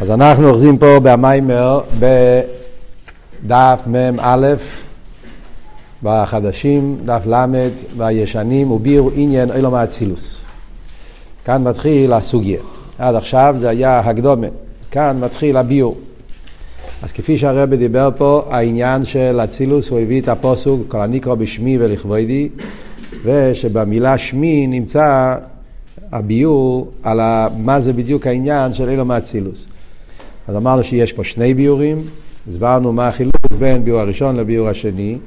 אז אנחנו אוחזים פה במיימר בדף מ"א בחדשים, דף ל' בישנים, ובירו עניין אילום האצילוס. כאן מתחיל הסוגיה. עד עכשיו זה היה הקדומה, כאן מתחיל הביור. אז כפי שהרבי דיבר פה, העניין של אצילוס, הוא הביא את הפוסוק, כל הנקרא בשמי ולכבודי, ושבמילה שמי נמצא הביור על מה זה בדיוק העניין של אילום האצילוס. אז אמרנו שיש פה שני ביורים, הסברנו מה החילוק בין ביור הראשון לביור השני,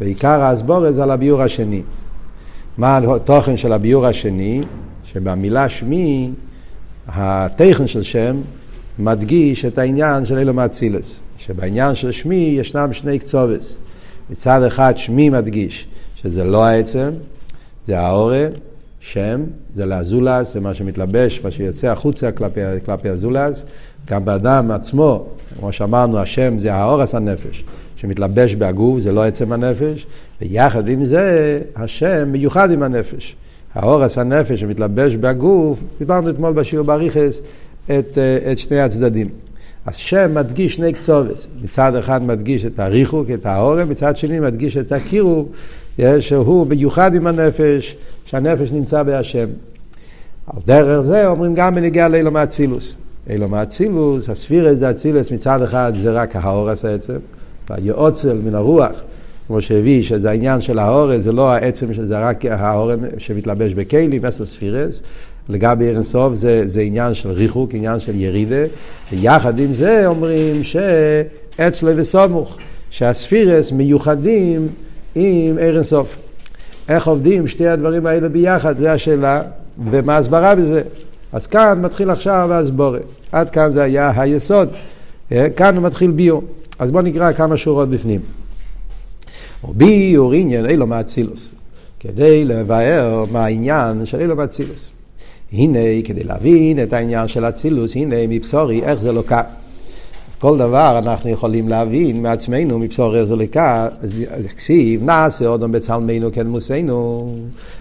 ועיקר ההסבורת זה על הביור השני. מה התוכן של הביור השני? שבמילה שמי, התכן של שם מדגיש את העניין של אילו מאצילס. שבעניין של שמי ישנם שני קצובס. מצד אחד שמי מדגיש שזה לא העצם, זה האורה, שם, זה לאזולס, זה מה שמתלבש, מה שיוצא החוצה כלפי, כלפי הזולס. גם באדם עצמו, כמו שאמרנו, השם זה האורס הנפש, שמתלבש בהגוף, זה לא עצם הנפש, ויחד עם זה, השם מיוחד עם הנפש. האורס הנפש שמתלבש בהגוף, דיברנו אתמול בשיעור בריכס את, את שני הצדדים. אז שם מדגיש שני קצובס, מצד אחד מדגיש את הריחוק, את האורם, מצד שני מדגיש את הקירוב, שהוא מיוחד עם הנפש, שהנפש נמצא בהשם. על דרך זה אומרים גם בנגיעה לאילום האצילוס. אילום האצילוס, הספירס זה אצילוס מצד אחד זה רק האורס העצם, והיועצל מן הרוח, כמו שהביא שזה העניין של האורס, זה לא העצם, שזה רק האורם שמתלבש בכלי, מסר ספירס. לגבי ערן סוף זה, זה עניין של ריחוק, עניין של ירידה, ויחד עם זה אומרים שאצלה וסמוך, שהספירס מיוחדים עם ערן סוף. איך עובדים שתי הדברים האלה ביחד, זו השאלה, ומה ההסברה בזה. אז כאן מתחיל עכשיו ההסבורה. עד כאן זה היה היסוד. אה, כאן הוא מתחיל ביור. אז בואו נקרא כמה שורות בפנים. ביור עניין אילו מאצילוס. כדי לבאר מה העניין של אילו מאצילוס. הנה, כדי להבין את העניין של אצילוס, הנה מבשורי, איך זה לוקח. כל דבר אנחנו יכולים להבין מעצמנו מבשור לקח, אז כסיב נעשה אודם בצלמנו כדמוסנו.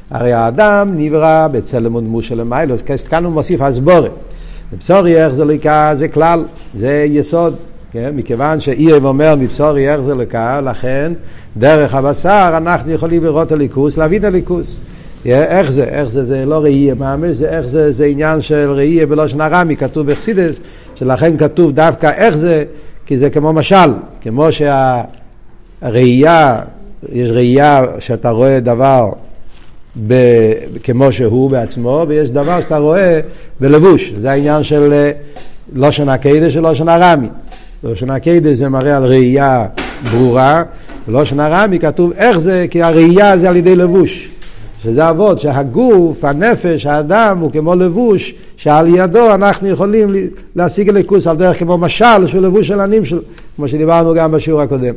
הרי האדם נברא בצלם ודמוס של המיילוס, כאן הוא מוסיף הסבורת. מבשורי זה לקח זה כלל, זה יסוד. כן? מכיוון שאירב אומר מבשורי זה לקח, לכן דרך הבשר אנחנו יכולים לראות הליכוס, להבין הליכוס. איך זה, איך זה, זה לא ראייה ממש, זה איך זה, זה עניין של ראייה בלושן הרמי, כתוב בחסידס, שלכן כתוב דווקא איך זה, כי זה כמו משל, כמו שהראייה, יש ראייה שאתה רואה דבר ב, כמו שהוא בעצמו, ויש דבר שאתה רואה בלבוש, זה העניין של אה, לושן הקדש של לושן הרמי. לושן הקדש זה מראה על ראייה ברורה, ולושן הרמי כתוב איך זה, כי הראייה זה על ידי לבוש. שזה אבות, שהגוף, הנפש, האדם הוא כמו לבוש, שעל ידו אנחנו יכולים להשיג אליקוס על דרך כמו משל שהוא לבוש של הנים של, כמו שדיברנו גם בשיעור הקודם.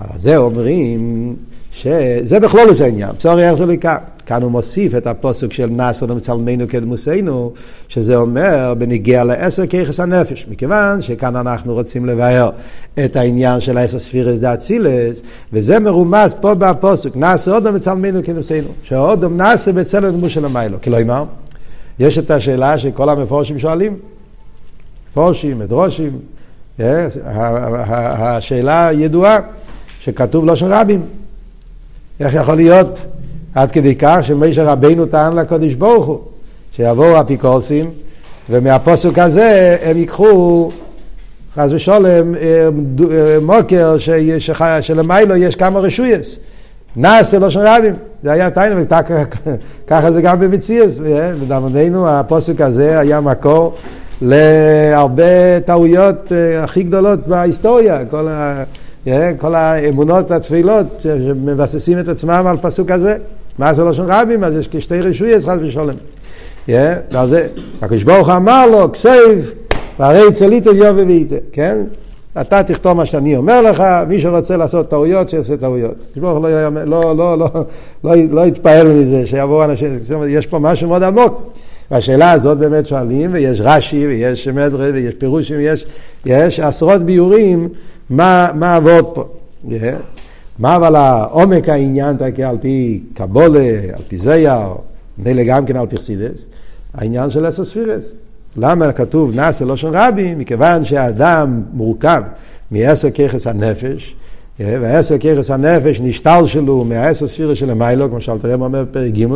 אז זה אומרים שזה בכלול זה העניין, איך זה לקרוא. כאן הוא מוסיף את הפוסק של נאסר למצלמנו כדמוסנו, שזה אומר בניגיע לעשר כיחס הנפש, מכיוון שכאן אנחנו רוצים לבאר את העניין של העשר ספירס דה אצילס, וזה מרומז פה בפוסק, נאסר עוד למצלמנו כדמוסנו, שעוד נאסר בצלם דמוס של המיילו, כלומר, יש את השאלה שכל המפורשים שואלים, מפורשים, מדרושים, השאלה ידועה, שכתוב לא של רבים, איך יכול להיות עד כדי כך שמשה רבינו טען לקודש ברוך הוא, שיבואו אפיקורסים, ומהפוסק הזה הם ייקחו, חס ושלום, אה, אה, מוקר שלמיילו יש כמה רשויס. נעשה לא של רבים, זה היה תיינו, ככה זה גם במציאס, לדמוננו אה, הפוסק הזה היה מקור להרבה טעויות הכי גדולות בהיסטוריה, כל. כל האמונות התפילות שמבססים את עצמם על פסוק הזה. מה זה לשון רבים? אז יש כשתי רשויות חס ושלום. זה, הקדוש ברוך אמר לו, כסייב, והרי צלית יובי ואיתה, כן? אתה תכתוב מה שאני אומר לך, מי שרוצה לעשות טעויות, שיעשה טעויות. הקדוש ברוך לא, לא, לא, לא, לא, לא, יתפעל מזה, שיבואו אנשים, יש פה משהו מאוד עמוק. והשאלה הזאת באמת שואלים, ויש רש"י, ויש מדרה, ויש פירושים, ויש יש עשרות ביורים מה, מה עבוד פה. Yeah. מה אבל העומק העניין על פי קבולה, על פי זייר, מילא גם כן על פי חסידס, העניין של אסא ספירס. למה כתוב נעשה לושן רבים? מכיוון שהאדם מורכב מעשר ככס הנפש, והעשר ככס הנפש נשתל שלו מהעשר ספירה של המיילו, כמו שאלתרם אומר בפרק ג',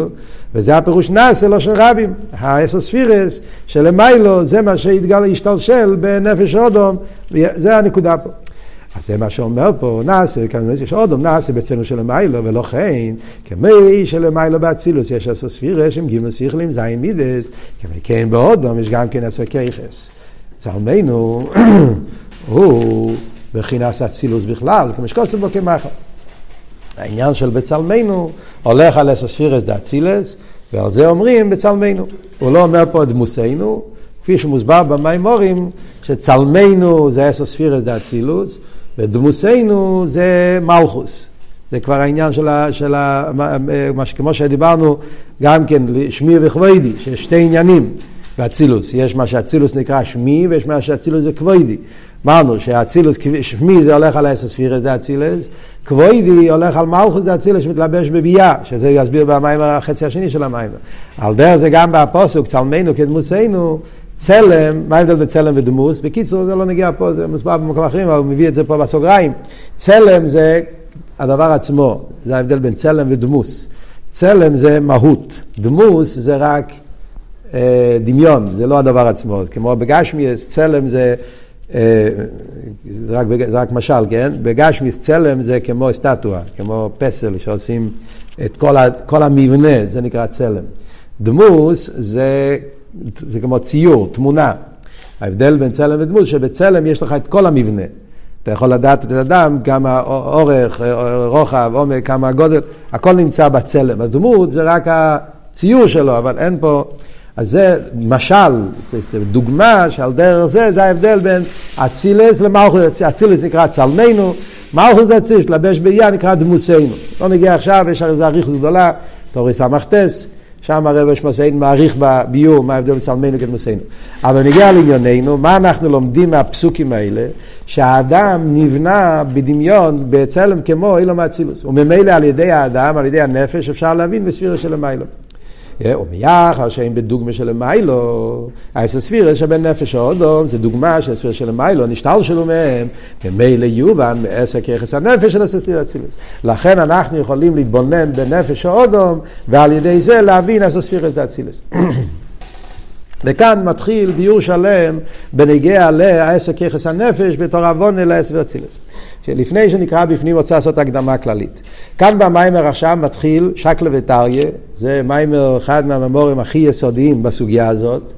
וזה הפירוש לא של רבים. העשר ספירס של המיילו, זה מה שהתגלה השתלשל בנפש אודום, זה הנקודה פה. אז זה מה שאומר פה, נעשה, כאן יש אודום, נעשה בצלם של המיילו, ולא כן, כמי שלמיילו באצילוס יש עשר ספירס, עם ג' שכלים, זין מידס, כמי כן באודום יש גם כן עשר ככס. צלמנו הוא בחינס אצילוס בכלל, כמו שכוסם בו כמחר. העניין של בצלמנו הולך על אסספירס דאצילס, ועל זה אומרים בצלמנו. הוא לא אומר פה דמוסנו, כפי שמוסבר במימורים, שצלמנו זה אסספירס דאצילוס, ודמוסנו זה מלכוס. זה כבר העניין של ה... של ה כמו שדיברנו גם כן, שמי וכבוידי, שיש שתי עניינים באצילוס. יש מה שאצילוס נקרא שמי, ויש מה שאצילוס זה כבוידי. אמרנו שהאצילוס, שמי זה הולך על האסספירס זה אצילס, כבוידי הולך על מלכוס זה אצילס שמתלבש בביאה, שזה יסביר במים החצי השני של המים. על דרך זה גם בפוסוק, צלמנו כדמוסנו, צלם, מה ההבדל בין צלם ודמוס? בקיצור, זה לא נגיע פה, זה מוסבר במקום אחרים, אבל הוא מביא את זה פה בסוגריים. צלם זה הדבר עצמו, זה ההבדל בין צלם ודמוס. צלם זה מהות, דמוס זה רק אה, דמיון, זה לא הדבר עצמו. כמו בגשמיאס, צלם זה אה, זה רק, זה רק משל, כן? בגשמיס צלם זה כמו סטטואה, כמו פסל שעושים את כל, ה, כל המבנה, זה נקרא צלם. דמוס זה, זה כמו ציור, תמונה. ההבדל בין צלם ודמוס, שבצלם יש לך את כל המבנה. אתה יכול לדעת את האדם, כמה אורך, רוחב, עומק, כמה הגודל, הכל נמצא בצלם. הדמות זה רק הציור שלו, אבל אין פה... אז זה משל, זה דוגמה שעל דרך זה, זה ההבדל בין אצילס למלכוס, אצילס נקרא צלמנו, מלכוס זה אצילס, לבש באייה נקרא דמוסנו. לא נגיע עכשיו, יש על זה אריכות גדולה, תורי סמכתס, שם הרב שמסיין מעריך בביור מה ההבדל בין צלמנו כדמוסנו. אבל נגיע לענייננו, מה אנחנו לומדים מהפסוקים האלה? שהאדם נבנה בדמיון, בצלם כמו אילו מאצילוס. וממילא על ידי האדם, על ידי הנפש, אפשר להבין בספירה של המיילו. ומיחר שאין בדוגמה של מיילו, האס הספירה שבין נפש האודום, זה דוגמה של הספירה של מיילו, נשתל שלו מהם, ממילא יובן מעשר ככס הנפש של הספירה אצילוס. לכן אנחנו יכולים להתבונן בנפש האודום, ועל ידי זה להבין הספירה אצילוס. וכאן מתחיל ביור שלם בנגיע לעשר ככס הנפש בתור עוונה לעשר אצילס. שלפני שנקרא בפנים רוצה לעשות הקדמה כללית. כאן במיימר עכשיו מתחיל שקלה וטריה, זה מיימר אחד מהממורים הכי יסודיים בסוגיה הזאת.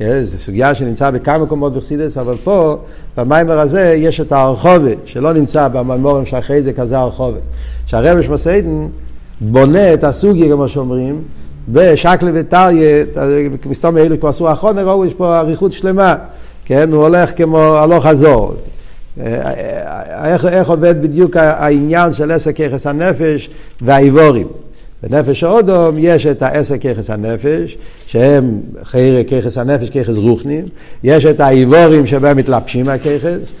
אה, זו סוגיה שנמצאה בכמה מקומות בחסידס, אבל פה, במיימר הזה, יש את הרחובת, שלא נמצא במיימורים שאחרי זה כזה הרחובת. שהרבש מסיידן בונה את הסוגיה, כמו שאומרים, בשקלה וטריה, מסתום אלו כבר עשו האחרונה, ראו, יש פה אריכות שלמה, כן? הוא הולך כמו הלוך חזור. איך, איך עובד בדיוק העניין של עשר ככס הנפש והאיבורים. בנפש האודום יש את העשר ככס הנפש, שהם חייר ככס הנפש, ככס רוחנים, יש את האיבורים שבהם מתלבשים מהככס,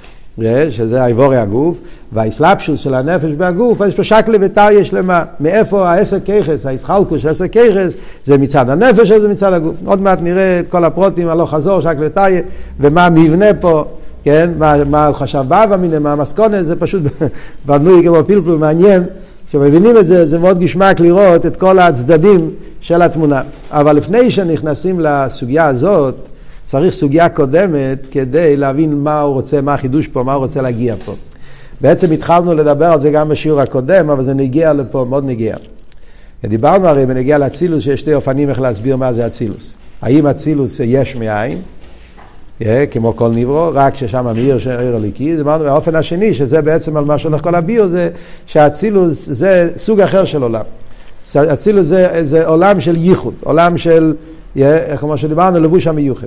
שזה האיבורי הגוף, והאסלאפשוס של הנפש בהגוף, אז שקלה וטריה שלמה. מאיפה העשר ככס, האסחלקוס של עשר ככס, זה מצד הנפש או זה מצד הגוף. עוד מעט נראה את כל הפרוטים הלוך חזור, שקלה וטריה, ומה המבנה פה. כן, מה, מה הוא חשב באבא מיניה, מה המסקונה, זה פשוט בנוי כמו פלפול מעניין. כשמבינים את זה, זה מאוד גשמק לראות את כל הצדדים של התמונה. אבל לפני שנכנסים לסוגיה הזאת, צריך סוגיה קודמת כדי להבין מה הוא רוצה, מה החידוש פה, מה הוא רוצה להגיע פה. בעצם התחלנו לדבר על זה גם בשיעור הקודם, אבל זה נגיע לפה, מאוד נגיע. דיברנו הרי בנגיע לאצילוס שיש שתי אופנים איך להסביר מה זה אצילוס. האם אצילוס זה יש מאין, כמו כל נברו, רק ששם מאיר שעיר הליקי, זה אמרנו, האופן השני, שזה בעצם על מה שהולך כל הביור, זה שהאצילוס זה סוג אחר של עולם. אצילוס זה, זה עולם של ייחוד, עולם של, כמו שדיברנו, לבוש המיוחד.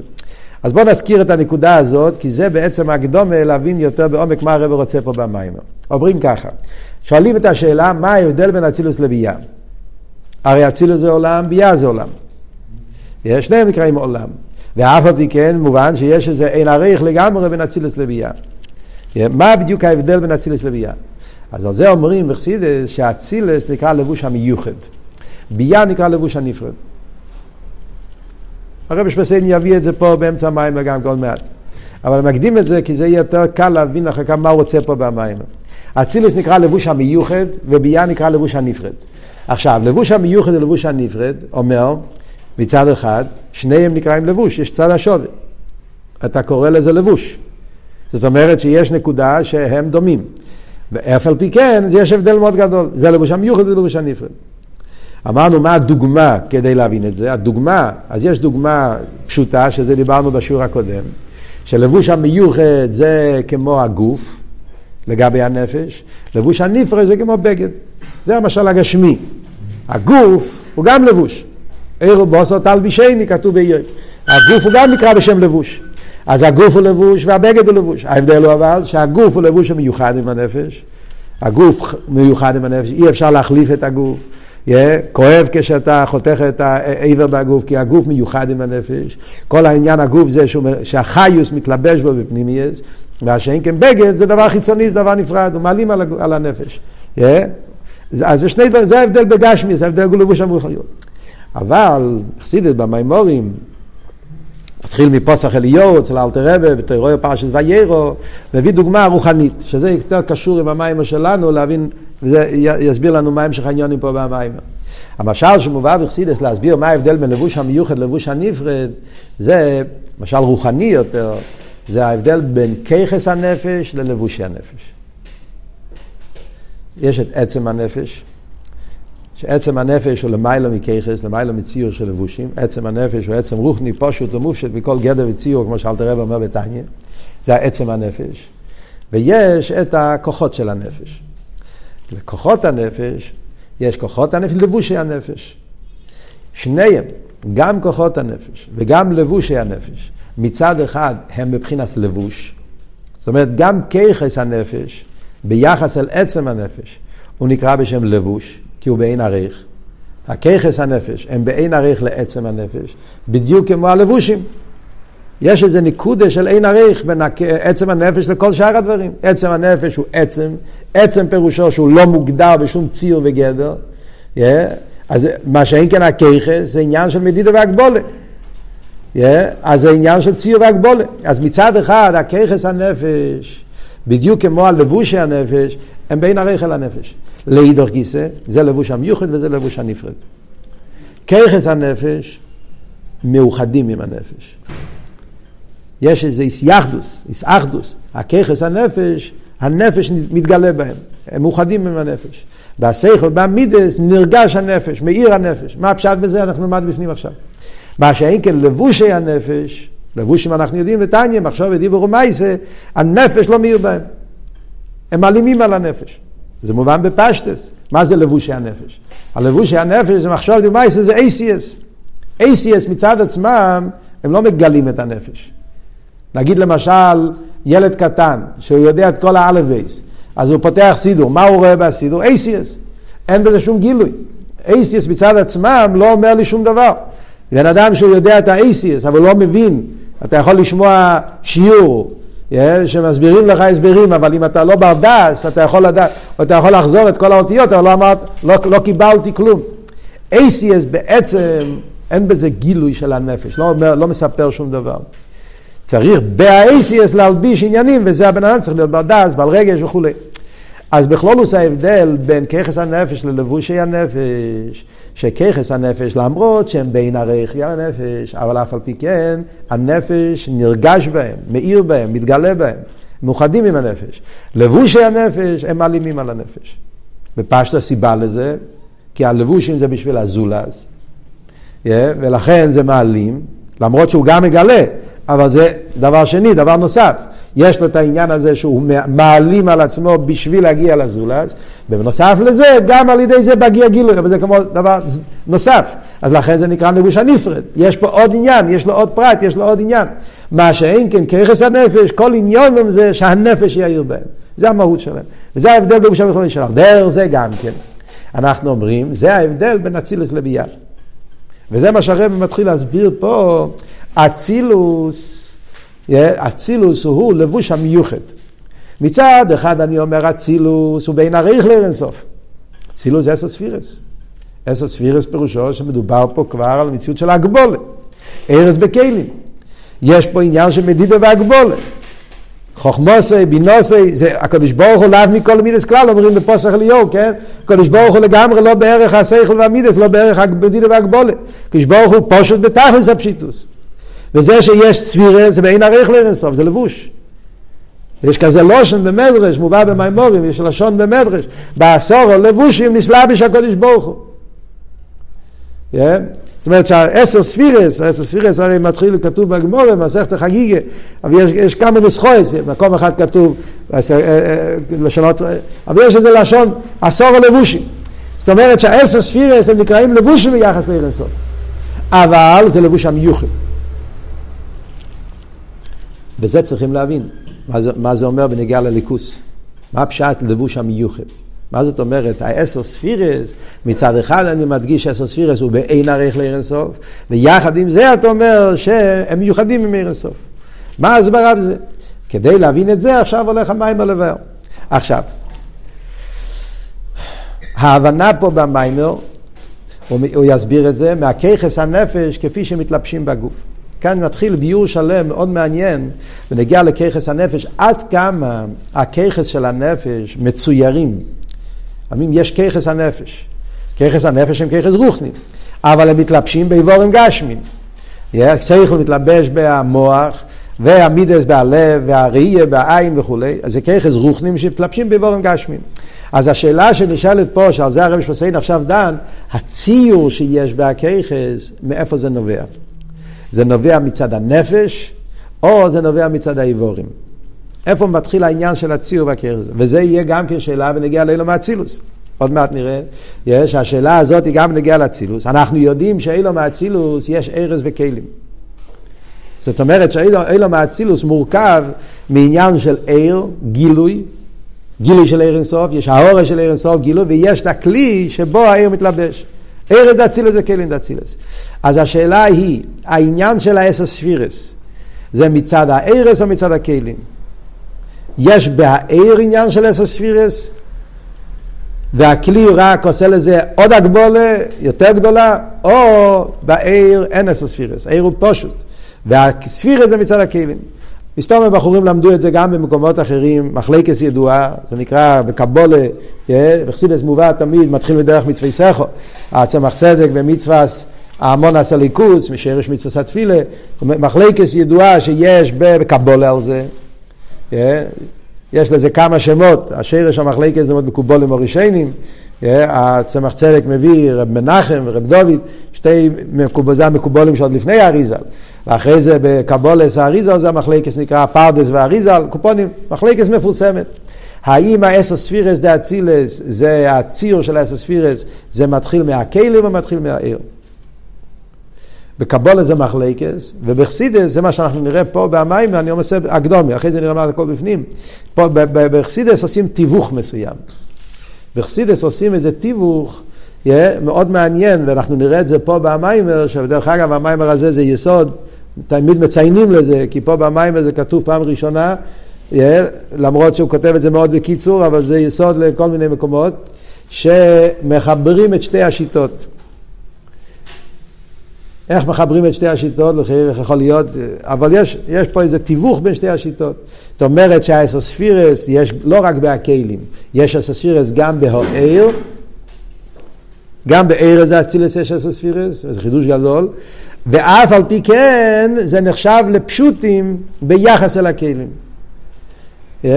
אז בואו נזכיר את הנקודה הזאת, כי זה בעצם הקדומה להבין יותר בעומק מה הרב רוצה פה במים. אומרים ככה, שואלים את השאלה, מה ההבדל בין אצילוס לביאה? הרי אצילוס זה עולם, ביאה זה עולם. שניהם נקראים עולם. ואף פי כן מובן שיש איזה אין עריך לגמרי בין אצילוס לביאה. מה בדיוק ההבדל בין אצילוס לביאה? אז על זה אומרים בחסידס שאצילס נקרא לבוש המיוחד. ביאה נקרא לבוש הנפרד. הרב שפסיין יביא את זה פה באמצע המים וגם כל מעט. אבל מקדים את זה כי זה יהיה יותר קל להבין אחר כך מה הוא רוצה פה במים. אצילוס נקרא לבוש המיוחד וביאה נקרא לבוש הנפרד. עכשיו, לבוש המיוחד ולבוש הנפרד אומר מצד אחד, שניהם נקראים לבוש, יש צד השווי. אתה קורא לזה לבוש. זאת אומרת שיש נקודה שהם דומים. ואף על פי כן, יש הבדל מאוד גדול. זה לבוש המיוחד ולבוש הנפרד. אמרנו מה הדוגמה כדי להבין את זה. הדוגמה, אז יש דוגמה פשוטה, שזה דיברנו בשיעור הקודם, שלבוש המיוחד זה כמו הגוף, לגבי הנפש, לבוש הנפרד זה כמו בגד. זה המשל הגשמי. הגוף הוא גם לבוש. עירו בוסו תלבישני, כתוב באיוב. הגוף הוא גם נקרא בשם לבוש. אז הגוף הוא לבוש והבגד הוא לבוש. ההבדל הוא אבל שהגוף הוא לבוש המיוחד עם הנפש. הגוף מיוחד עם הנפש, אי אפשר להחליף את הגוף. Yeah, כואב כשאתה חותך את העבר בגוף, כי הגוף מיוחד עם הנפש. כל העניין הגוף זה שהחיוס מתלבש בו בפנימייס, והשאין כן בגד זה דבר חיצוני, זה דבר נפרד, הוא מעלים על, על הנפש. Yeah? אז זה שני דברים, זה ההבדל בגשמי, זה ההבדל בלבוש המרוחיות. אבל חסידת במימורים, מתחיל מפוסח אליהו אצל אלתר רבה, בתוירוי פרשת ויירו, מביא דוגמה רוחנית, שזה יותר קשור עם המים שלנו, להבין, וזה יסביר לנו מה המשך העניונים פה במים. המשל שמובא בחסידס להסביר מה ההבדל בין לבוש המיוחד ללבוש הנפרד, זה משל רוחני יותר, זה ההבדל בין ככס הנפש ללבושי הנפש. יש את עצם הנפש, שעצם הנפש הוא למעלה מככס, למעלה מציור של לבושים. עצם הנפש הוא עצם רוחני, פשוט ומופשט מכל גדר וציור, כמו שאלתר רב אומר בתניא. זה עצם הנפש. ויש את הכוחות של הנפש. לכוחות הנפש, יש כוחות הנפש, לבושי הנפש. שניהם, גם כוחות הנפש וגם לבושי הנפש, מצד אחד הם מבחינת לבוש. זאת אומרת, גם ככס הנפש, ביחס אל עצם הנפש, הוא נקרא בשם לבוש. כי הוא באין עריך. הככס הנפש הם באין עריך לעצם הנפש, בדיוק כמו הלבושים. יש איזה ניקודה של אין עריך בין עצם הנפש לכל שאר הדברים. עצם הנפש הוא עצם, עצם פירושו שהוא לא מוגדר בשום ציר וגדר. Yeah. אז מה שאין כן הככס זה עניין של מדידה והגבולה. Yeah. אז זה עניין של ציר והגבולה. אז מצד אחד הככס הנפש, בדיוק כמו הלבושי הנפש, הם בין עריך אל הנפש. לאידוך גיסא, זה לבוש המיוחד וזה לבוש הנפרד. ככס הנפש מאוחדים עם הנפש. יש איזה איסייחדוס, איסאחדוס, הככס הנפש, הנפש מתגלה בהם, הם מאוחדים עם הנפש. בהסייכל, במידס, נרגש הנפש, מאיר הנפש. מה הפשט בזה? אנחנו נלמד בפנים עכשיו. מה שאין כן לבושי הנפש, לבושים אנחנו יודעים ותניא, מחשוב ודיבור ומייסה, הנפש לא מאיר בהם. הם מעלימים על הנפש. זה מובן בפשטס. מה זה לבושי הנפש? הלבושי הנפש זה מחשוב דמייסה זה ACS. ACS מצד עצמם, הם לא מגלים את הנפש. נגיד למשל, ילד קטן, שהוא יודע את כל האלף בייס, אז הוא פותח סידור, מה הוא רואה בסידור? ACS. אין בזה שום גילוי. ACS מצד עצמם לא אומר לי שום דבר. בן אדם שהוא יודע את ה-ACS, אבל לא מבין, אתה יכול לשמוע שיעור שמסבירים לך הסברים, אבל אם אתה לא בר דס, אתה יכול לדעת, או אתה יכול לחזור את כל האותיות, אבל לא אמרת, לא, לא קיבלתי כלום. ACS בעצם, אין בזה גילוי של הנפש, לא, לא מספר שום דבר. צריך ב-ACS להלביש עניינים, וזה הבן אדם צריך להיות בר דס, בעל רגש וכולי. אז בכלולוס ההבדל בין ככס הנפש ללבושי הנפש, שככס הנפש למרות שהם בין הריחי הנפש, אבל אף על פי כן הנפש נרגש בהם, מאיר בהם, מתגלה בהם, מאוחדים עם הנפש. לבושי הנפש הם מעלימים על הנפש. ופשט הסיבה לזה, כי הלבושים זה בשביל הזולז, yeah, ולכן זה מעלים, למרות שהוא גם מגלה, אבל זה דבר שני, דבר נוסף. יש לו את העניין הזה שהוא מעלים על עצמו בשביל להגיע לזולז, ובנוסף לזה, גם על ידי זה מגיע גילוי, אבל זה כמו דבר נוסף. אז לכן זה נקרא לבוש הנפרד. יש פה עוד עניין, יש לו עוד פרט, יש לו עוד עניין. מה שאין כן ככס הנפש, כל עניון זה שהנפש יאיר בהם. זה המהות שלהם. וזה ההבדל בלבוש המכלול שלך. דרך זה גם כן. אנחנו אומרים, זה ההבדל בין אצילוס לביאה. וזה מה שהרב מתחיל להסביר פה, אצילוס אצילוס הוא לבוש המיוחד. מצד אחד אני אומר אצילוס הוא בין הריך לאינסוף. אצילוס זה עשר ספירס. עשר ספירס פירושו שמדובר פה כבר על מציאות של הגבולת. ארז בכלים. יש פה עניין של מדידה והגבולת. חוכמוסי, בינוסי, זה הקדוש ברוך הוא לאו מכל מידס כלל, אומרים בפוסח אליהו, כן? הקדוש ברוך הוא לגמרי לא בערך השכל והמידס, לא בערך המדידה והגבולת. הקדוש ברוך הוא פושט בתכלס הפשיטוס. וזה שיש ספירה זה בעין ערך לאינסוף, זה לבוש. יש כזה לושן במדרש, מובא במימורים, יש לשון במדרש, בעשור לבושים נסלבש הקדוש ברוך הוא. Yeah. זאת אומרת שהעשר ספירס, העשר ספירס הרי מתחיל, כתוב בגמורה, במסכת החגיגה, אבל יש, יש כמה נוסחויס, במקום אחד כתוב, עשר, אה, אה, לשונות, אבל יש איזה לשון, עשור הלבושים. זאת אומרת שהעשר ספירס הם נקראים לבושים ביחס לאירנסוף. אבל זה לבוש המיוחד. וזה צריכים להבין, מה זה, מה זה אומר בנגיעה לליכוס. מה פשט לבוש המיוחד? מה זאת אומרת? העשר ספירס, מצד אחד אני מדגיש עשר ספירס הוא באין ערך לערן סוף, ויחד עם זה אתה אומר שהם מיוחדים עם ערן סוף. מה ההסברה בזה? כדי להבין את זה עכשיו הולך המים לבאר. עכשיו, ההבנה פה במיימר, הוא, יסביר את זה, מהכיכס הנפש כפי שמתלבשים בגוף. כאן מתחיל ביור שלם מאוד מעניין ונגיע לכיכס הנפש, עד כמה הכיכס של הנפש מצוירים. לפעמים יש כיכס הנפש. כיכס הנפש הם כיכס רוחנים, אבל הם מתלבשים באיבורים גשמים. צריך מתלבש במוח, והמידס בהלב, והראייה בעין וכולי, אז זה כיכס רוחנים שמתלבשים באיבורים גשמים. אז השאלה שנשאלת פה, שעל זה הרב שמסיין עכשיו דן, הציור שיש בהכיכס, מאיפה זה נובע? זה נובע מצד הנפש, או זה נובע מצד האיבורים. איפה מתחיל העניין של הציור והכיכס? וזה יהיה גם כן שאלה ונגיע לאילו מאצילוס. עוד מעט נראה, יש, השאלה הזאת היא גם נגיעה לאצילוס. אנחנו יודעים שאילו מאצילוס יש ארז וכלים. זאת אומרת שאילו מאצילוס מורכב מעניין של עיר, גילוי, גילוי של עיר אינסוף, יש האורש של עיר אינסוף, גילוי, ויש את הכלי שבו העיר מתלבש. ארז זה אצילוס וכלים זה אצילוס. אז השאלה היא, העניין של האסר ספירס, זה מצד הארז או מצד הכלים? יש בהעיר עניין של אסר ספירס, והכלי רק עושה לזה עוד הגבולה יותר גדולה, או בעיר אין אסר ספירס, העיר הוא פשוט, והספירס זה מצד הכלים. מסתום הבחורים למדו את זה גם במקומות אחרים, מחלקס ידועה, זה נקרא בקבולה, בחסידס מובא תמיד, מתחיל מדרך מצווי סכו, הצמח צדק במצווס ההמון עשה ליכוס, משרש מצווה התפילה, מחלקס ידועה שיש בקבולה על זה, יש לזה כמה שמות, השרש המחלקת זה מאוד מקובולים הראשונים, הצמח צדק מביא רב מנחם ורב דוד, שתי מקובזה מקובולים שעוד לפני האריזל, ואחרי זה בקבולס האריזל זה המחלקת נקרא פרדס והאריזל, קופונים, מחלקת מפורסמת. האם האסר ספירס דה אצילס, זה הציור של האסר ספירס, זה מתחיל מהכלים או מתחיל מהעיר? בקבולה זה מחלקס, ובחסידס, זה מה שאנחנו נראה פה במים, אני אומר אקדומי, אחרי זה נראה מה זה הכל בפנים. פה בחסידס עושים תיווך מסוים. בחסידס עושים איזה תיווך מאוד מעניין, ואנחנו נראה את זה פה במיימר, שדרך אגב המיימר הזה זה יסוד, תמיד מציינים לזה, כי פה במיימר זה כתוב פעם ראשונה, למרות שהוא כותב את זה מאוד בקיצור, אבל זה יסוד לכל מיני מקומות, שמחברים את שתי השיטות. איך מחברים את שתי השיטות, איך יכול להיות, אבל יש, יש פה איזה תיווך בין שתי השיטות. זאת אומרת שהאסוספירס יש לא רק בהכלים, יש אסוספירס גם בהוער, גם בעיר הזה אצילס יש אסוספירס, זה חידוש גדול, ואף על פי כן זה נחשב לפשוטים ביחס אל הכלים. Yeah.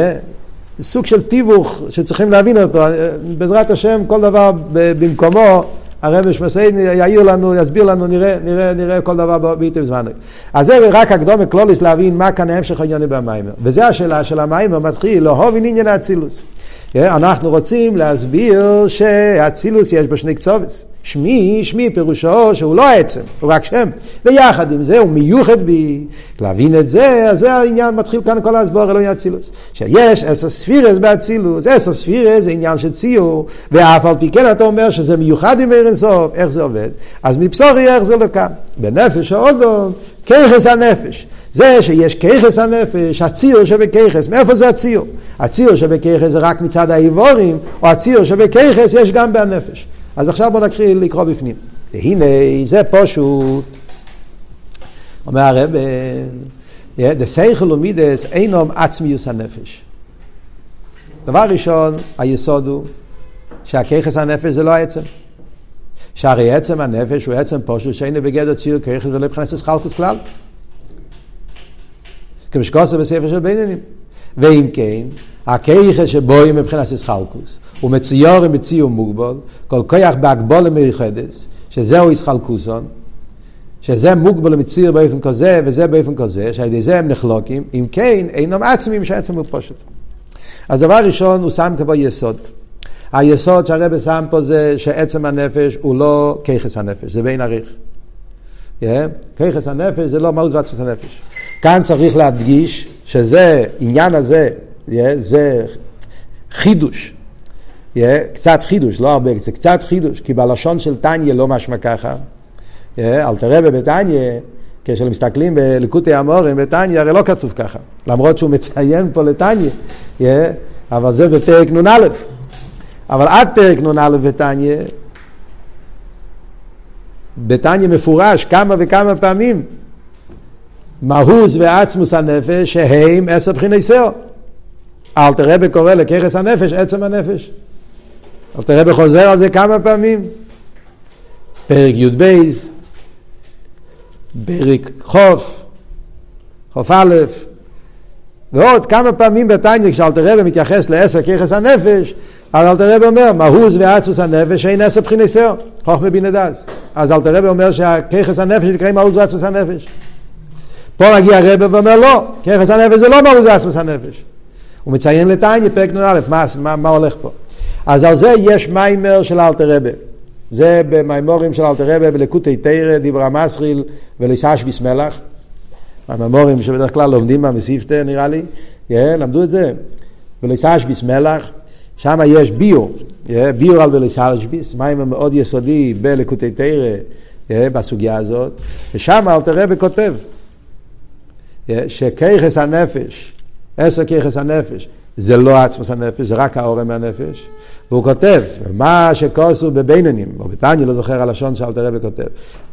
סוג של תיווך שצריכים להבין אותו, בעזרת השם כל דבר במקומו הרב שמסיין יעיר לנו, יסביר לנו, נראה, נראה, נראה כל דבר בעיתם זמן. אז זה רק הקדומה קלוליס להבין מה כאן ההמשך הענייני במיימר. וזו השאלה של המיימר מתחיל, לאהוב עניין האצילוס. אנחנו רוצים להסביר שהאצילוס יש בו שני קצובס. שמי, שמי פירושו שהוא לא עצם, הוא רק שם. ויחד עם זה הוא מיוחד בי. להבין את זה, אז זה העניין, מתחיל כאן כל ההסבור אלוהי אצילוס. שיש עשר ספירס באצילוס, עשר ספירס זה עניין של ציור, ואף על פי כן אתה אומר שזה מיוחד עם ערן סוף, איך זה עובד? אז מבשורי איך זה לא כאן. בנפש האודום, ככס הנפש. זה שיש ככס הנפש, הציור שבככס, מאיפה זה הציור? הציור שבככס זה רק מצד האיבורים, או הציור שבככס יש גם בנפש. אז עכשיו בואו נקריא לקרוא בפנים. והנה, זה פשוט. אומר הרב, דסייכל ומידס אינום עצמיוס הנפש. דבר ראשון, היסוד הוא שהכיחס הנפש זה לא העצם. שהרי עצם הנפש הוא עצם פשוט שאין בגדר ציור כיחס ולא מבחינת חלקוס כלל. כמשקוסה בספר של בינונים. ואם כן, הכיחס שבו היא מבחינת ישחלקוס, הוא מציור עם מציור מוגבול, כל כוח בהגבול מיוחדס, שזהו ישחלקוסון, שזה מוגבל למציר באופן כזה וזה באופן כזה, שעל ידי זה הם נחלוקים, אם כן, אינם עצמים שעצם הוא פשוט. אז דבר ראשון, הוא שם כמו יסוד. היסוד שהרבא שם פה זה שעצם הנפש הוא לא ככס הנפש, זה בין עריך. Yeah, ככס הנפש זה לא מהות ועצמוס הנפש. כאן צריך להדגיש שזה, עניין הזה, זה חידוש. קצת חידוש, לא הרבה, זה קצת חידוש, כי בלשון של טניה לא משמע ככה. אל תראה בביתניה, כשמסתכלים בליקוטי המורים, בטניה הרי לא כתוב ככה, למרות שהוא מציין פה לטניה, אבל זה בפרק נ"א. אבל עד פרק נ"א בטניה, בטניה מפורש כמה וכמה פעמים מהוס ועצמוס הנפש שהם עשר בחיני שאור. אל תראה בקורא לככס הנפש, עצם הנפש. אל תראה בחוזר על זה כמה פעמים. פרק י"ב, פרק חוף, חוף א', ועוד כמה פעמים בתניא כשאלתר רבי מתייחס לעשר ככס הנפש, אז אלתר רבי אומר, מהוז ועצמוס הנפש אין עשר בחיני שאור, חוכמה בינה דס. אז אלתר רבי אומר שהככס הנפש נקרא מהוז ועצמוס הנפש. פה מגיע רבי ואומר לא, ככס הנפש זה לא מהוז ועצמוס הנפש. הוא מציין לתניא פרק נ"א, מה, מה, מה הולך פה? אז על זה יש מיימר של אלתר רבי. זה במימורים של אלתר רבי בלקוטי תרא, דיברה מסחיל ולסשביס מלח. המימורים שבדרך כלל לומדים במסיפתא נראה לי, yeah, למדו את זה. ולסשביס מלח, שם יש ביור, yeah, ביור על ולסשביס, מים מאוד יסודי בלקוטי תרא yeah, בסוגיה הזאת, ושם אלתר רבי כותב שכיחס הנפש, עשר כיחס הנפש, זה לא עצמוס הנפש, זה רק האורם מהנפש. והוא כותב, מה שכוסו בבינונים, או בתניא, לא זוכר הלשון שאלתר רבי כותב.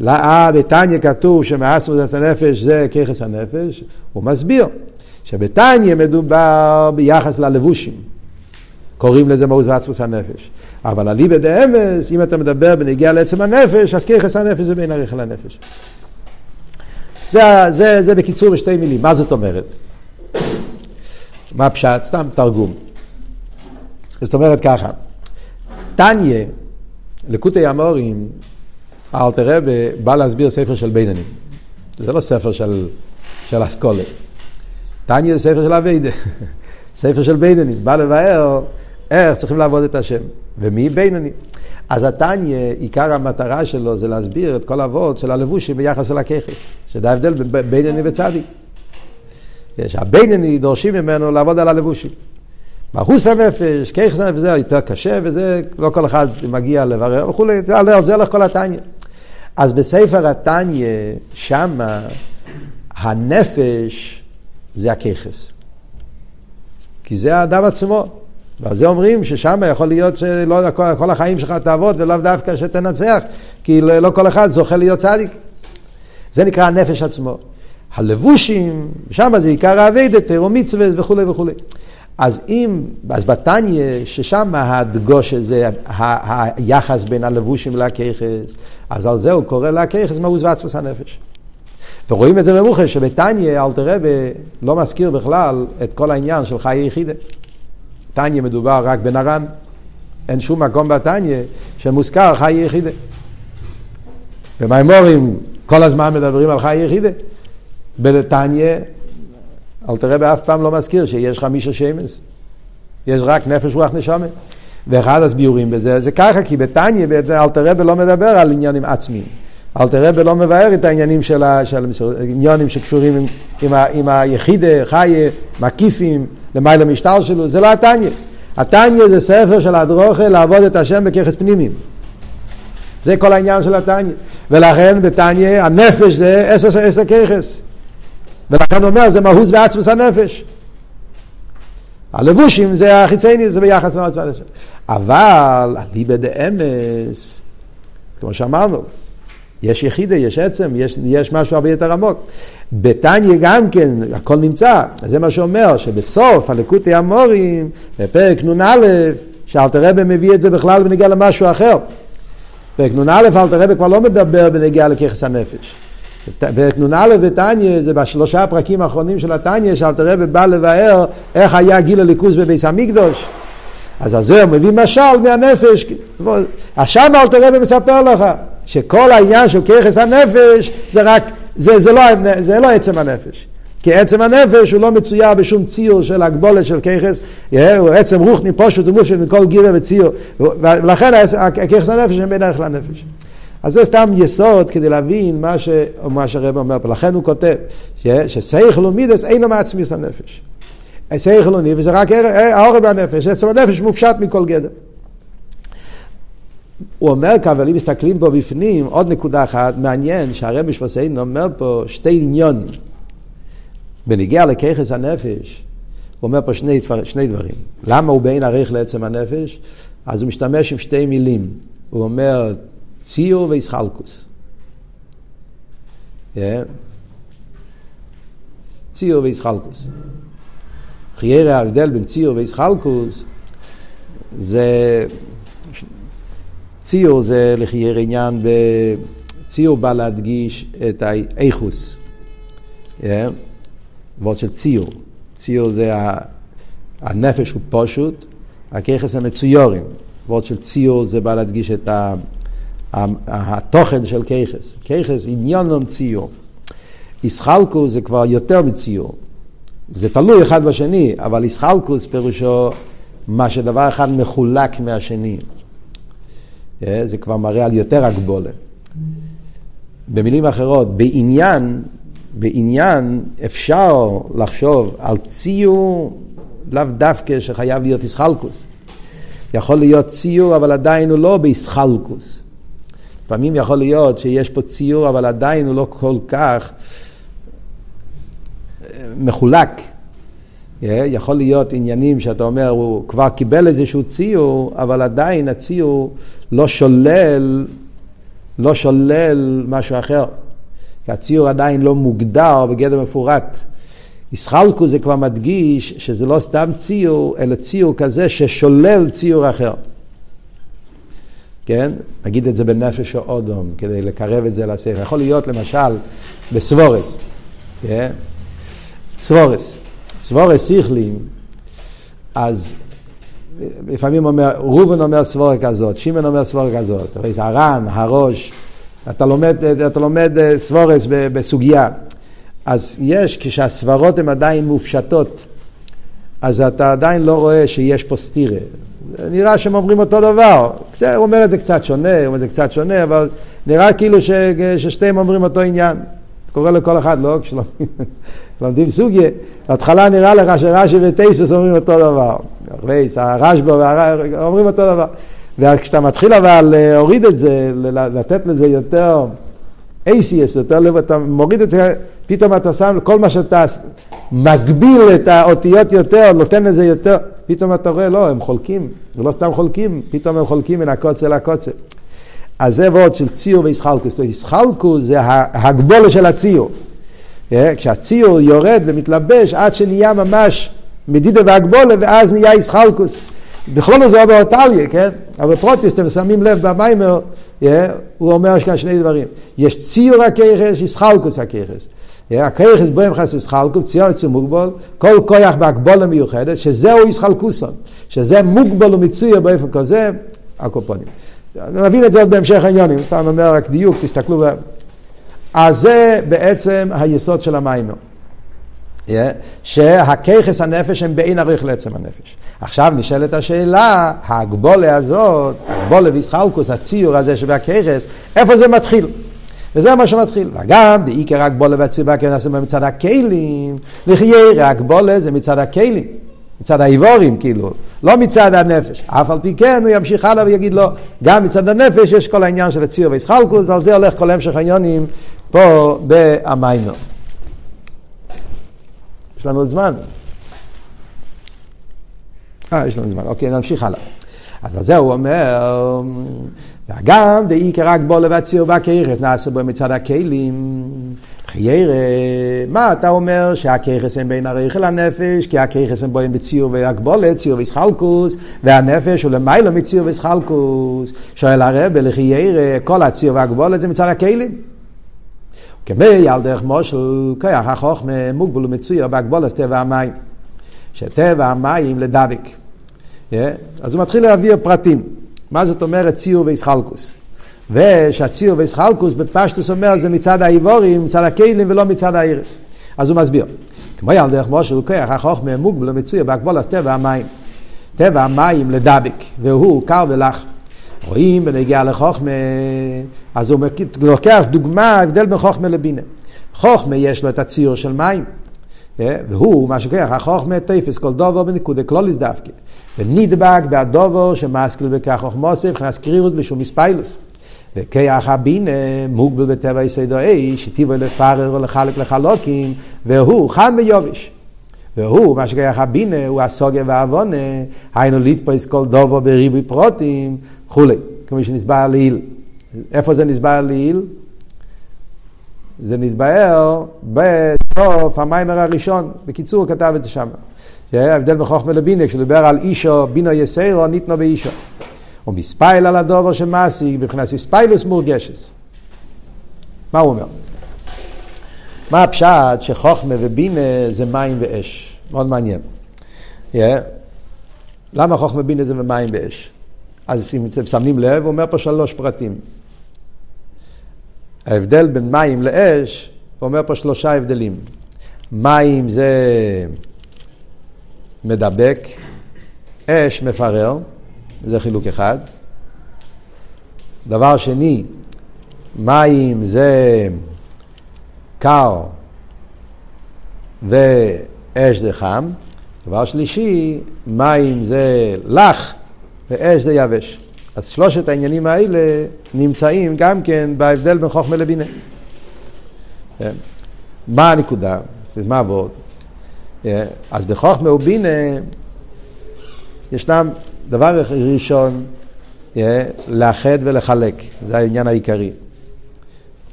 אה, בתניא כתוב שמעצמוס הנפש זה ככס הנפש, הוא מסביר שבתניא מדובר ביחס ללבושים. קוראים לזה מעוז ועצמוס הנפש. אבל אליבא דאמס, אם אתה מדבר בנגיע לעצם הנפש, אז ככס הנפש זה בין עריך לנפש. זה, זה, זה בקיצור בשתי מילים. מה זאת אומרת? מה פשט? סתם תרגום. זאת אומרת ככה, טניה, לקוטי המורים, אלתר רבה בא להסביר ספר של ביננים. זה לא ספר של, של אסכולה. טניה זה ספר של אביידה. ספר של ביננים. בא לבאר איך צריכים לעבוד את השם. ומי ביננים? אז התניא, עיקר המטרה שלו זה להסביר את כל האבות של הלבושים ביחס אל הככס. שזה ההבדל בין בינני וצדיק. שהבינני דורשים ממנו לעבוד על הלבושים. מהוס הנפש, כיחס הנפש, זה יותר קשה, וזה לא כל אחד מגיע לברר וכולי, זה הולך כל התניא. אז בספר התניא, שמה הנפש זה הכיחס. כי זה האדם עצמו. ועל זה אומרים ששם יכול להיות שלא כל, כל החיים שלך תעבוד ולאו דווקא שתנצח, כי לא, לא כל אחד זוכה להיות צדיק. זה נקרא הנפש עצמו. הלבושים, שם זה עיקר האביידה, תירו מצווה וכולי וכולי. אז אם, אז בתניא, ששם הדגוש הזה, היחס בין הלבושים לככס, אז על זה הוא קורא לככס מעוז ועצמוס הנפש. ורואים את זה במוחש, שבתניא אלתר רבי לא מזכיר בכלל את כל העניין של חיי יחידה. תניא מדובר רק בנרן, אין שום מקום בתניא שמוזכר חיי יחידה. במימורים כל הזמן מדברים על חיי יחידה. בתניא אל תראה באף פעם לא מזכיר שיש חמישה שמס. יש רק נפש רוח נשומת. ואחד הסביורים בזה זה ככה, כי בתניא אלתרבה לא מדבר על עניינים עצמיים. אלתרבה לא מבאר את העניינים של, של עניינים שקשורים עם, עם, ה, עם היחידה, חיה, מקיפים, למעלה משטר שלו, זה לא התניא. התניא זה ספר של הדרוכה לעבוד את השם בככס פנימיים. זה כל העניין של התניא. ולכן בתניא הנפש זה עשר, עשר ככס. ולכן הוא אומר, זה מהוס ועצמוס הנפש. הלבושים זה החיצייני, זה ביחס למהוס והנפש. אבל, אליבא דאמס, כמו שאמרנו, יש יחידה, יש עצם, יש, יש משהו הרבה יותר עמוק. בתניא גם כן, הכל נמצא. זה מה שאומר, שבסוף הלקוטי המורים, בפרק נ"א, שאלתר רבי מביא את זה בכלל בנגיע למשהו אחר. פרק נ"א אלתר רבי כבר לא מדבר בנגיע לככס הנפש. פרק נ"א בתניא, זה בשלושה הפרקים האחרונים של התניא, שאלתר רבי בא לבאר איך היה גיל הליכוז בביס המקדוש. אז זה הוא מביא משל מהנפש. אז שם אלתר רבי מספר לך שכל העניין של ככס הנפש זה רק, זה, זה, לא, זה לא עצם הנפש. כי עצם הנפש הוא לא מצויר בשום ציור של הגבולת של ככס, הוא עצם רוחני פושט ומופשט מכל גירה וציור, ולכן ככס הנפש הם בין ערך לנפש. אז זה סתם יסוד כדי להבין מה, ש... מה שהרב אומר פה. לכן הוא כותב שסייכל ומידס אינו מעצמיס הנפש. סייכל ומידס זה רק האור בנפש, עצם הנפש מופשט מכל גדר. הוא אומר כאן, אבל אם מסתכלים פה בפנים, עוד נקודה אחת, מעניין שהרב משפסיין אומר פה שתי עניונים. בניגיע לככס הנפש, הוא אומר פה שני, שני דברים. למה הוא בין ערך לעצם הנפש? אז הוא משתמש עם שתי מילים. הוא אומר ציור ואיסחלקוס. Yeah. ציור ואיסחלקוס. חיירה ההבדל בין ציור ואיסחלקוס זה ציור זה לחייר עניין, ציור בא להדגיש את האיכוס. Yeah. וורד של ציור. ציור זה הנפש הוא פשוט, הככס המצויורים. וורד של ציור זה בא להדגיש את ה... התוכן של ככס. ככס לא ציור. איסחלקו זה כבר יותר מציור. זה תלוי אחד בשני, אבל איסחלקוס פירושו מה שדבר אחד מחולק מהשני. אה, זה כבר מראה על יותר הגבולה. במילים אחרות, בעניין, בעניין אפשר לחשוב על ציור לאו דווקא שחייב להיות איסחלקוס. יכול להיות ציור, אבל עדיין הוא לא באיסחלקוס. לפעמים יכול להיות שיש פה ציור, אבל עדיין הוא לא כל כך אה, מחולק. אה, יכול להיות עניינים שאתה אומר, הוא כבר קיבל איזשהו ציור, אבל עדיין הציור לא שולל, לא שולל משהו אחר. כי הציור עדיין לא מוגדר בגדר מפורט. ישחלקו זה כבר מדגיש שזה לא סתם ציור, אלא ציור כזה ששולל ציור אחר. כן? נגיד את זה בנפש או אודום, כדי לקרב את זה לשכל. יכול להיות למשל בסבורס, כן? סבורס, סבורס שכלים, אז לפעמים אומר, ראובן אומר סבורה כזאת, שמעון אומר סבורה כזאת, הר"ן, הראש, אתה לומד, אתה לומד אה, סבורס בסוגיה. אז יש, כשהסברות הן עדיין מופשטות, אז אתה עדיין לא רואה שיש פה סטירה. נראה שהם אומרים אותו דבר. הוא אומר את זה קצת שונה, הוא אומר את זה קצת שונה, אבל נראה כאילו ש, ששתיהם אומרים אותו עניין. זה קורה לכל אחד, לא? כשלומדים סוגיה, בהתחלה נראה לך שרש"י וטייסוס אומרים אותו דבר. הרשב"א אומרים אותו דבר. וכשאתה מתחיל אבל להוריד את זה, לתת לזה יותר ACS, יותר לב, אתה מוריד את זה, פתאום אתה שם, כל מה שאתה מגביל את האותיות יותר, נותן לזה יותר, פתאום אתה רואה, לא, הם חולקים, ולא סתם חולקים, פתאום הם חולקים מן הקוצה לקוצה. אז זה וורד של ציור ואיסחלקוס. איסחלקוס זה הגבולה של הציור. אה, כשהציור יורד ומתלבש עד שנהיה ממש מדידה והגבולה, ואז נהיה איסחלקוס. בכלול זה עובר אותליה, כן? אבל פרוטיסט, אתם שמים לב במיימר, yeah, הוא אומר כאן שני דברים. יש ציור הכיכס, יש סחלקוס הכיכס. הכיכס בו הם חסר סחלקוס, ציור יצא מוגבול, כל כוח בהגבולה מיוחדת, שזהו איסחלקוסון, שזה מוגבל ומצוי באופן כזה, הקופונים. נבין את זה עוד בהמשך העניונים, סתם אומר רק דיוק, תסתכלו. אז זה בעצם היסוד של המיימר. שהככס הנפש הם באין עריך לעצם הנפש. עכשיו נשאלת השאלה, ההגבולה הזאת, הגבולה וישחלקוס, הציור הזה שבהככס, איפה זה מתחיל? וזה מה שמתחיל. וגם, בעיקר הגבולה והציור כן נעשה מצד הכלים, לחיירה הגבולה זה מצד הכלים. מצד האיבורים, כאילו, לא מצד הנפש. אף על פי כן הוא ימשיך הלאה ויגיד לו, גם מצד הנפש יש כל העניין של הציור וישחלקוס, ועל זה הולך כל המשך העניונים פה במיימר. יש לנו עוד זמן. אה, יש לנו זמן. אוקיי, נמשיך הלאה. אז על זה הוא אומר, וגם דעיקר רק בו לבציר והכירת נעשה בו מצד הכלים. חיירה, מה אתה אומר שהכיכס הם בין הריכל לנפש, כי הכיכס הם בואים בציור והגבולת, ציור וישחלקוס, והנפש הוא למיילו מציור וישחלקוס. שואל הרב, לחיירה, כל הציור והגבולת זה מצד הכלים. כמי על דרך מושל, כיח החוכמה מוגבל ומצויר בהגבולת טבע המים. שטבע המים לדבק. אז הוא מתחיל להעביר פרטים. מה זאת אומרת ציור וישחלקוס? ושהציור וישחלקוס בפשטוס אומר זה מצד האיבורים, מצד הכלים ולא מצד האירס. אז הוא מסביר. כמו על דרך משה כוח החוכמה מוגבל ומצויר בהגבול אז טבע המים. טבע המים לדבק, והוא קר ולח. רואים בנגיע לחוכמה, אז הוא לוקח דוגמה, הבדל בין חוכמה לבינה. חוכמה יש לו את הציור של מים. והוא, מה שקורה, החוכמה תפס כל דובר בנקודה כלוליס דווקא. ונדבק בהדובר שמסקיל בכך חוכמוסי, מבחינת קרירות בשום מספיילוס. וכיח הבינה מוגבל בטבע יסודו אש, שטיבו לפרר ולחלק לחלוקים, והוא חם ביובש. והוא, מה שכיח הבינה, הוא הסוגיה והעוונה, היינו לתפוס כל דובר בריבוי פרוטים, וכולי, כמו שנסבר לעיל. איפה זה נסבר לעיל? זה נתבהר בסוף המיימר הראשון, בקיצור הוא כתב את זה שם. ההבדל בין חוכמה לבינה, כשהוא דיבר על אישו, בינו יסיירו, ניתנו באישו. או מספייל על הדובר שמעשי, מבחינת ספיילוס מורגשס. מה הוא אומר? מה הפשט שחוכמה ובינה זה מים ואש? מאוד מעניין. Yeah. למה חוכמה ובינה זה מים ואש? אז אם אתם שמים לב, הוא אומר פה שלוש פרטים. ההבדל בין מים לאש, הוא אומר פה שלושה הבדלים. מים זה מדבק, אש מפרר, זה חילוק אחד. דבר שני, מים זה קר ואש זה חם. דבר שלישי, מים זה לח ואש זה יבש. אז שלושת העניינים האלה נמצאים גם כן בהבדל בין חוכמה לבינה. כן. מה הנקודה? מה עבוד? כן. אז בחוכמה ובינה ישנם דבר ראשון, כן, לאחד ולחלק, זה העניין העיקרי.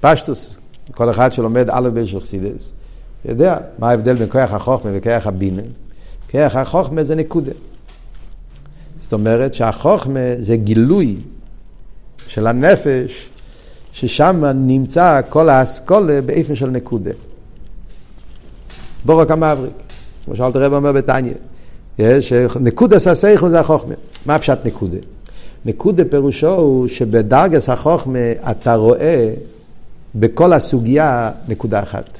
פשטוס, כל אחד שלומד א' ב' של יודע מה ההבדל בין כוח החוכמה וכוח הבינה. כוח החוכמה זה נקודה. זאת אומרת שהחוכמה זה גילוי של הנפש, ששם נמצא כל האסכולה באיפן של נקודה. בורק המבריק, כמו שאלת הרב אומר בתניא, שנקודה ססייכו זה החוכמה. מה הפשט נקודה? נקודה פירושו הוא שבדרגס החוכמה אתה רואה בכל הסוגיה נקודה אחת.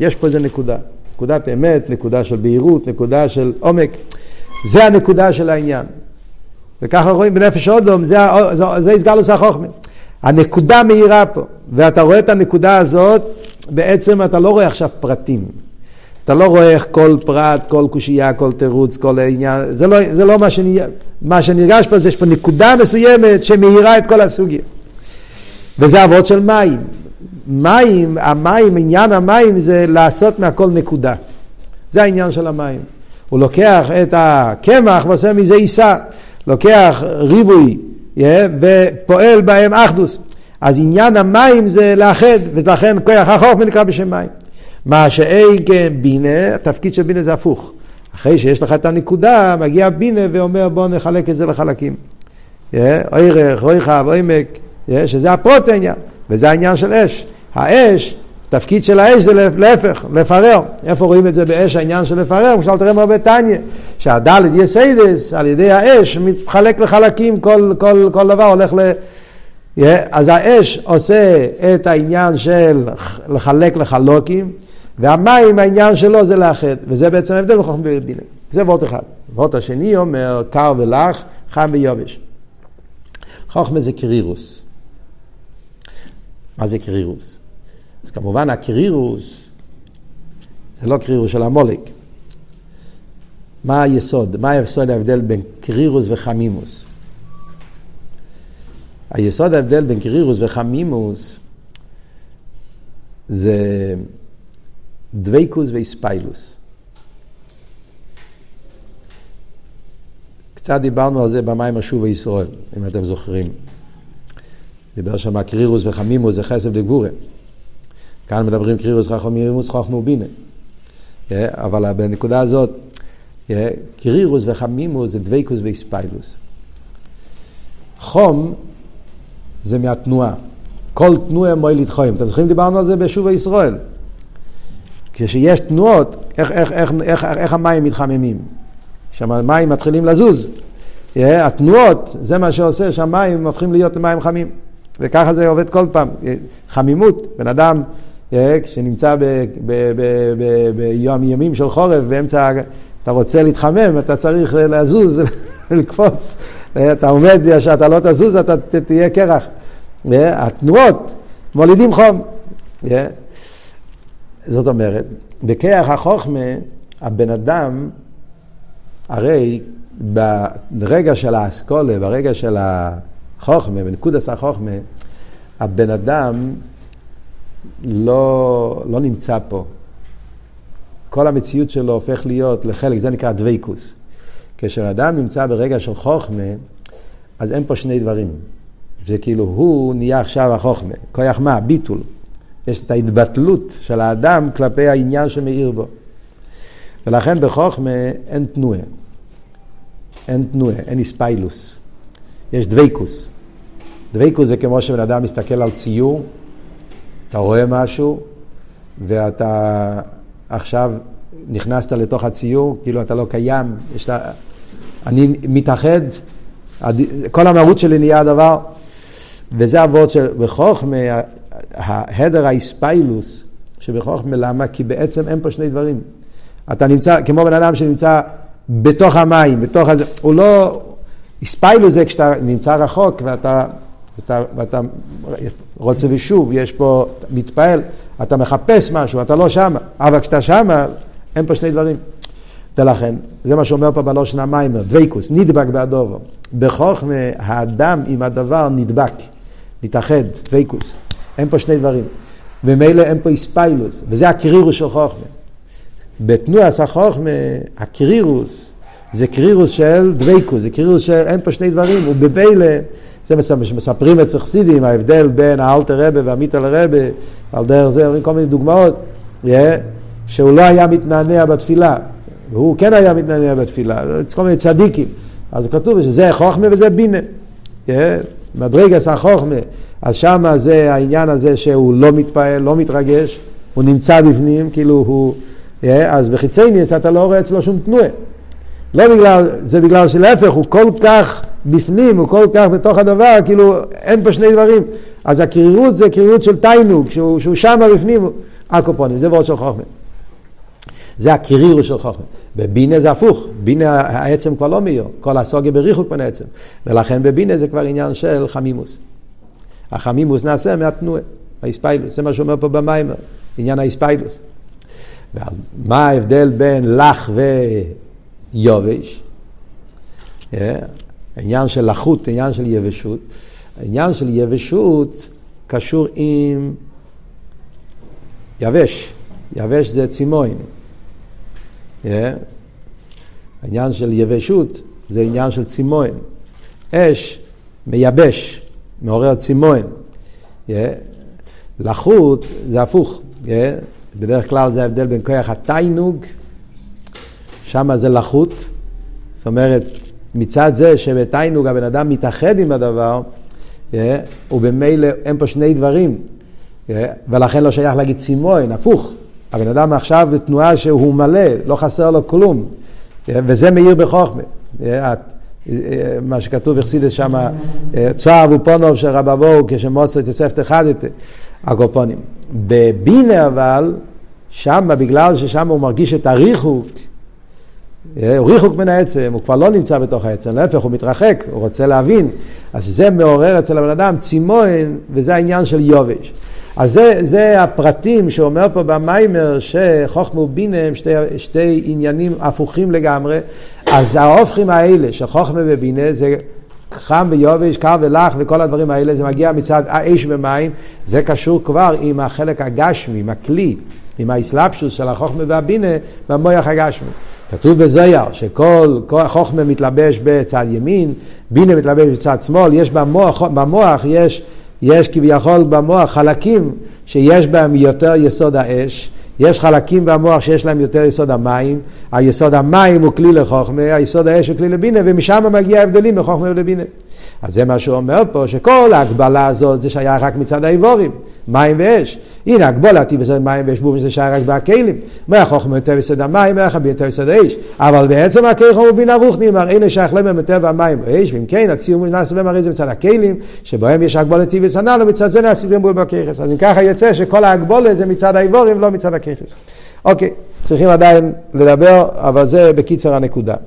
יש פה איזה נקודה, נקודת אמת, נקודה של בהירות, נקודה של עומק. זה הנקודה של העניין. וככה רואים בנפש אודום, זה, זה, זה הסגלוס החוכמה. הנקודה מאירה פה, ואתה רואה את הנקודה הזאת, בעצם אתה לא רואה עכשיו פרטים. אתה לא רואה איך כל פרט, כל קושייה, כל תירוץ, כל עניין, זה לא, זה לא מה, שאני, מה שנרגש פה, זה יש פה נקודה מסוימת שמאירה את כל הסוגיה. וזה אבות של מים. מים, המים, עניין המים זה לעשות מהכל נקודה. זה העניין של המים. הוא לוקח את הקמח ועושה מזה עיסה. לוקח ריבוי yeah, ופועל בהם אחדוס. אז עניין המים זה לאחד, ולכן כוח החוכמה נקרא בשם מים. מה שאין כן בינה, התפקיד של בינה זה הפוך. אחרי שיש לך את הנקודה, מגיע בינה ואומר בוא נחלק את זה לחלקים. ערך, רויחב, עומק, שזה הפרוטניה, וזה העניין של אש. האש תפקיד של האש זה להפך, לפרר. איפה רואים את זה באש העניין של לפרר? למשל תראה הרבה תניא, שהדלת יסיידס על ידי האש מתחלק לחלקים, כל, כל, כל דבר הולך ל... Yeah, אז האש עושה את העניין של לחלק לחלוקים, והמים העניין שלו זה לאחד, וזה בעצם ההבדל בחוכמה ובינה. זה וורט אחד. וורט השני אומר קר ולח, חם ויובש. חוכמה זה קרירוס. מה זה קרירוס? אז כמובן הקרירוס זה לא קרירוס של המולק. מה היסוד? מה היסוד ההבדל בין קרירוס וחמימוס? היסוד ההבדל בין קרירוס וחמימוס זה דבייקוס ואיספיילוס. קצת דיברנו על זה במים השוב ישראל, אם אתם זוכרים. דיבר שם קרירוס וחמימוס זה חסד וגבורה. כאן מדברים קרירוס וחמימוס חוכמו בינה. אבל בנקודה הזאת, קרירוס וחמימוס זה דבייקוס ואיספיילוס. חום זה מהתנועה. כל תנועה מועילית חיים. אתם זוכרים דיברנו על זה בשוב ישראל. כשיש תנועות, איך, איך, איך, איך, איך המים מתחממים? כשהמים מתחילים לזוז, התנועות, זה מה שעושה שהמים הופכים להיות למים חמים. וככה זה עובד כל פעם. חמימות, בן אדם כשנמצא ביום ימים של חורף, באמצע, אתה רוצה להתחמם, אתה צריך לזוז, לקפוץ. אתה עומד, שאתה לא תזוז, אתה תהיה קרח. התנועות מולידים חום. זאת אומרת, בכיח החוכמה, הבן אדם, הרי ברגע של האסכולה, ברגע של החוכמה, בנקודת החוכמה, הבן אדם לא, לא נמצא פה. כל המציאות שלו הופך להיות לחלק, זה נקרא דבייקוס. כשאדם נמצא ברגע של חוכמה, אז אין פה שני דברים. זה כאילו, הוא נהיה עכשיו החוכמה. כוח מה? ביטול. יש את ההתבטלות של האדם כלפי העניין שמאיר בו. ולכן בחוכמה אין תנועה. אין תנועה, אין איספיילוס. יש דבייקוס. דבייקוס זה כמו שבן אדם מסתכל על ציור, אתה רואה משהו, ואתה עכשיו נכנסת לתוך הציור, כאילו אתה לא קיים, יש לה, אני מתאחד, כל המהות שלי נהיה הדבר, וזה הוורד של בחוכמה, ההדר האיספיילוס שבחוכמה, למה? כי בעצם אין פה שני דברים. אתה נמצא, כמו בן אדם שנמצא בתוך המים, בתוך הזה, הוא לא, איספיילוס זה כשאתה נמצא רחוק ואתה, ואתה, ואתה רוצה ושוב, יש פה, מתפעל, אתה מחפש משהו, אתה לא שמה, אבל כשאתה שמה, אין פה שני דברים. ולכן, זה מה שאומר פה בלושן המיימר, דבייקוס, נדבק בהדובו. בחוכמה, האדם עם הדבר נדבק, מתאחד, דבייקוס. אין פה שני דברים. ומילא אין פה איספיילוס, וזה הקרירוס של חוכמה. בתנועס החוכמה, הקרירוס, זה קרירוס של דבייקוס, זה קרירוס של אין פה שני דברים, ובמילא, זה מספרים אצל חסידים, ההבדל בין האלטר רבה והמיטל רבה, על דרך זה, אומרים כל מיני דוגמאות, שהוא לא היה מתנענע בתפילה, והוא כן היה מתנענע בתפילה, כל מיני צדיקים. אז כתוב שזה חוכמה וזה בינה. מדרגס החוכמה, אז שם זה העניין הזה שהוא לא מתפעל, לא מתרגש, הוא נמצא בפנים, כאילו הוא... אז בחיצייניס אתה לא רואה אצלו שום תנועה. לא בגלל, זה בגלל שלהפך, הוא כל כך בפנים, הוא כל כך בתוך הדבר, כאילו אין פה שני דברים. אז הקרירות זה קרירות של תיינוג, שהוא, שהוא שם בפנים, אקופונים, זה וורד של חוכמה. זה הקרירות של חוכמה. בבינה זה הפוך, בינה העצם כבר לא מאיר, כל הסוגיה בריחוק מן העצם. ולכן בבינה זה כבר עניין של חמימוס. החמימוס נעשה מהתנועה, האיספיילוס, זה מה שאומר פה במיימר, עניין האיספיילוס. מה ההבדל בין לך ויובש? העניין של לחות, העניין של יבשות. העניין של יבשות קשור עם יבש. יבש זה צימוין. העניין של יבשות זה עניין של צימוין. אש מייבש, מעורר צימוין. לחות זה הפוך. בדרך כלל זה ההבדל בין כוח התיינוג, שם זה לחות. זאת אומרת, מצד זה שבתיינוג הבן אדם מתאחד עם הדבר, ובמילא אין פה שני דברים, ולכן לא שייך להגיד צימוין, הפוך. הבן אדם עכשיו בתנועה שהוא מלא, לא חסר לו כלום, וזה מאיר בחוכמה. מה שכתוב בחסידס שם, צוהר ופונוב של רבבו כשמוצא תוספת אחדת, הקופונים. בבינה אבל, שם, בגלל ששם הוא מרגיש את הריחוק, הוא ריחוק מן העצם, הוא כבר לא נמצא בתוך העצם, להפך, הוא מתרחק, הוא רוצה להבין. אז זה מעורר אצל הבן אדם צימון, וזה העניין של יובש. אז זה, זה הפרטים שאומר פה במיימר שחוכמה ובינה הם שתי, שתי עניינים הפוכים לגמרי. אז ההופכים האלה של חוכמה ובינה זה חם ויובש, קר ולח וכל הדברים האלה, זה מגיע מצד האש ומים, זה קשור כבר עם החלק הגשמי, עם הכלי. עם האסלאפשוס של החוכמה והבינה במוח הגשמי. כתוב בזויר שכל חוכמה מתלבש בצד ימין, בינה מתלבש בצד שמאל, יש במוח, במוח יש, יש כביכול במוח חלקים שיש בהם יותר יסוד האש, יש חלקים במוח שיש להם יותר יסוד המים, היסוד המים הוא כלי לחוכמה, היסוד האש הוא כלי לבינה, ומשם מגיע ההבדלים מחוכמה ולבינה. אז זה מה שהוא אומר פה, שכל ההגבלה הזאת זה שייך רק מצד האיבורים, מים ואש. הנה הגבולה תהיה בסדר מים ואש בובים זה שייך רק בהכלים. מה החוכמה יותר בסדר המים, מה החוכמה יותר בסדר האש. אבל בעצם הכלים הוא בינה רוחני, אמר אין שייך להם יותר והמים ואש, ואם כן, הציור נעשה בהם הרי זה מצד הכלים, שבהם יש הגבולה תהיה בסדר, לא מצד זה נעשיתם בול בככס. אז אם ככה יוצא שכל ההגבולה זה מצד האיבורים, לא מצד הככס. אוקיי, צריכים עדיין לדבר, אבל זה בקיצר הנקודה.